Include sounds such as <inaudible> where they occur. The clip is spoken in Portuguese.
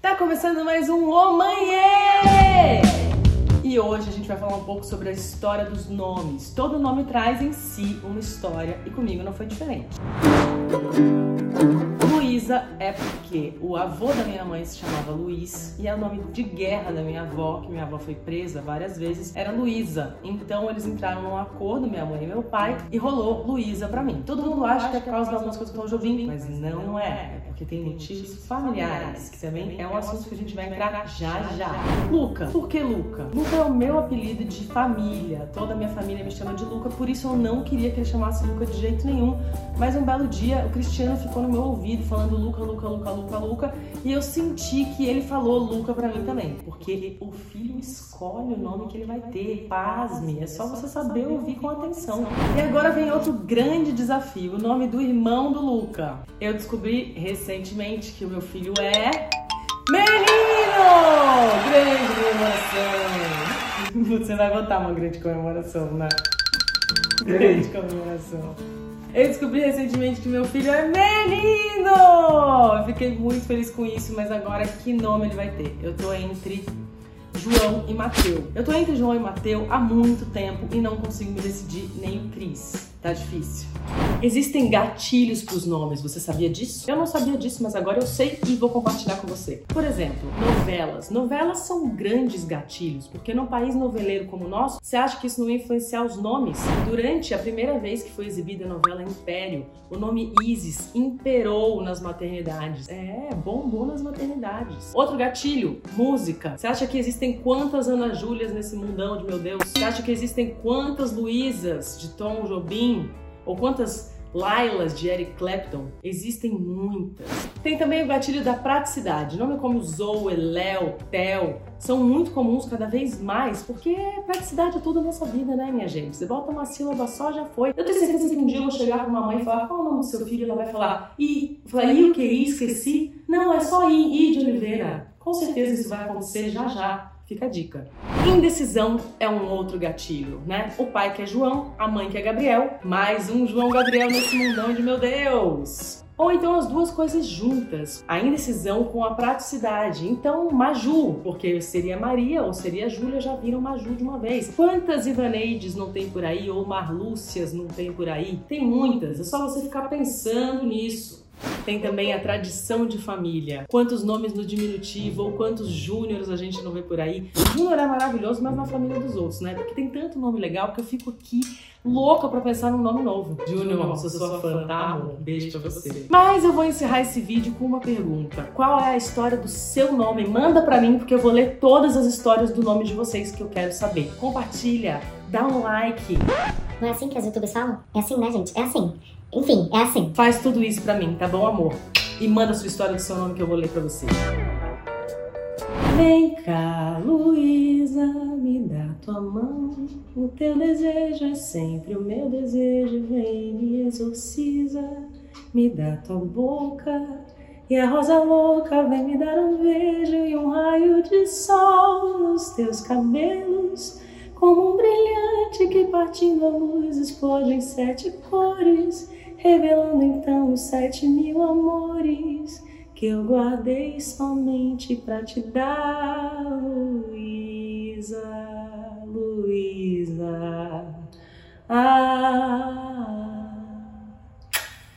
Tá começando mais um O Manhê! E hoje a gente vai falar um pouco sobre a história dos nomes. Todo nome traz em si uma história e comigo não foi diferente. Luísa é porque o avô da minha mãe se chamava Luiz e é o nome de guerra da minha avó, que minha avó foi presa várias vezes, era Luísa. Então eles entraram num acordo, minha mãe e meu pai, e rolou Luísa pra mim. Todo mundo acha que é por causa das músicas do Tom Jobim, mas não é. É porque tem motivos familiares, que também é um assunto que a gente vai entrar já já. Luca. Por que Luca? Luca é o meu apelido de família. Toda a minha família me chama de Luca, por isso eu não queria que ele chamasse Luca de jeito nenhum. Mas um belo dia o Cristiano ficou no meu ouvido falando Luca, Luca, Luca, Luca, Luca, e eu senti que ele falou Luca pra mim também, porque o filho escolhe o nome que ele vai ter. Pasme, é só você saber ouvir com atenção. E agora vem outro grande desafio, o nome do irmão do Luca. Eu descobri recentemente que o meu filho é Menino! Grande comemoração! <laughs> Você vai botar uma grande comemoração, né? Grande comemoração. Eu descobri recentemente que meu filho é menino! Fiquei muito feliz com isso, mas agora que nome ele vai ter? Eu tô entre João e Mateu. Eu tô entre João e Mateu há muito tempo e não consigo me decidir nem o Cris. Tá difícil. Existem gatilhos para os nomes, você sabia disso? Eu não sabia disso, mas agora eu sei e vou compartilhar com você. Por exemplo, novelas. Novelas são grandes gatilhos, porque num país noveleiro como o nosso, você acha que isso não ia influenciar os nomes? Durante a primeira vez que foi exibida a novela Império, o nome Isis imperou nas maternidades. É, bombou nas maternidades. Outro gatilho, música. Você acha que existem quantas Ana Júlias nesse mundão de meu Deus? Você acha que existem quantas Luísas de Tom Jobim? Ou quantas Lailas de Eric Clapton? Existem muitas. Tem também o gatilho da praticidade. Nome como Zoe, Léo, Tel são muito comuns cada vez mais, porque praticidade é tudo na nossa vida, né, minha gente? Você bota uma sílaba só, já foi. Eu tenho certeza que um dia eu vou chegar com uma mãe e falar qual é o nome do seu filho, ela vai falar e, falar, e o que? Esqueci? Não, é só I, I de Oliveira. Com certeza isso vai acontecer já já. Fica a dica. Indecisão é um outro gatilho, né? O pai que é João, a mãe que é Gabriel, mais um João Gabriel nesse mundão de meu Deus. Ou então as duas coisas juntas, a indecisão com a praticidade. Então, Maju, porque seria Maria ou seria Júlia, já viram Maju de uma vez. Quantas Ivaneides não tem por aí, ou Marlúcias não tem por aí? Tem muitas, é só você ficar pensando nisso. Tem também a tradição de família. Quantos nomes no diminutivo ou quantos júniores a gente não vê por aí. Júnior é maravilhoso, mas na família dos outros, né? Porque tem tanto nome legal que eu fico aqui louca pra pensar num nome novo. Júnior, sou sua fã, tá? Um beijo pra você. Mas eu vou encerrar esse vídeo com uma pergunta. Qual é a história do seu nome? Manda pra mim, porque eu vou ler todas as histórias do nome de vocês que eu quero saber. Compartilha, dá um like. Não é assim que as youtubers falam? É assim, né, gente? É assim. Enfim, é assim. Faz tudo isso pra mim, tá bom, amor? E manda sua história do seu nome que eu vou ler pra você. Vem cá, Luísa, me dá tua mão. O teu desejo é sempre o meu desejo. Vem, me exorciza, me dá tua boca. E a rosa louca vem me dar um beijo e um raio de sol nos teus cabelos, como um brilhante que partindo a luz explode em sete cores revelando então os sete mil amores que eu guardei somente pra te dar, Luísa, Luísa. Ah,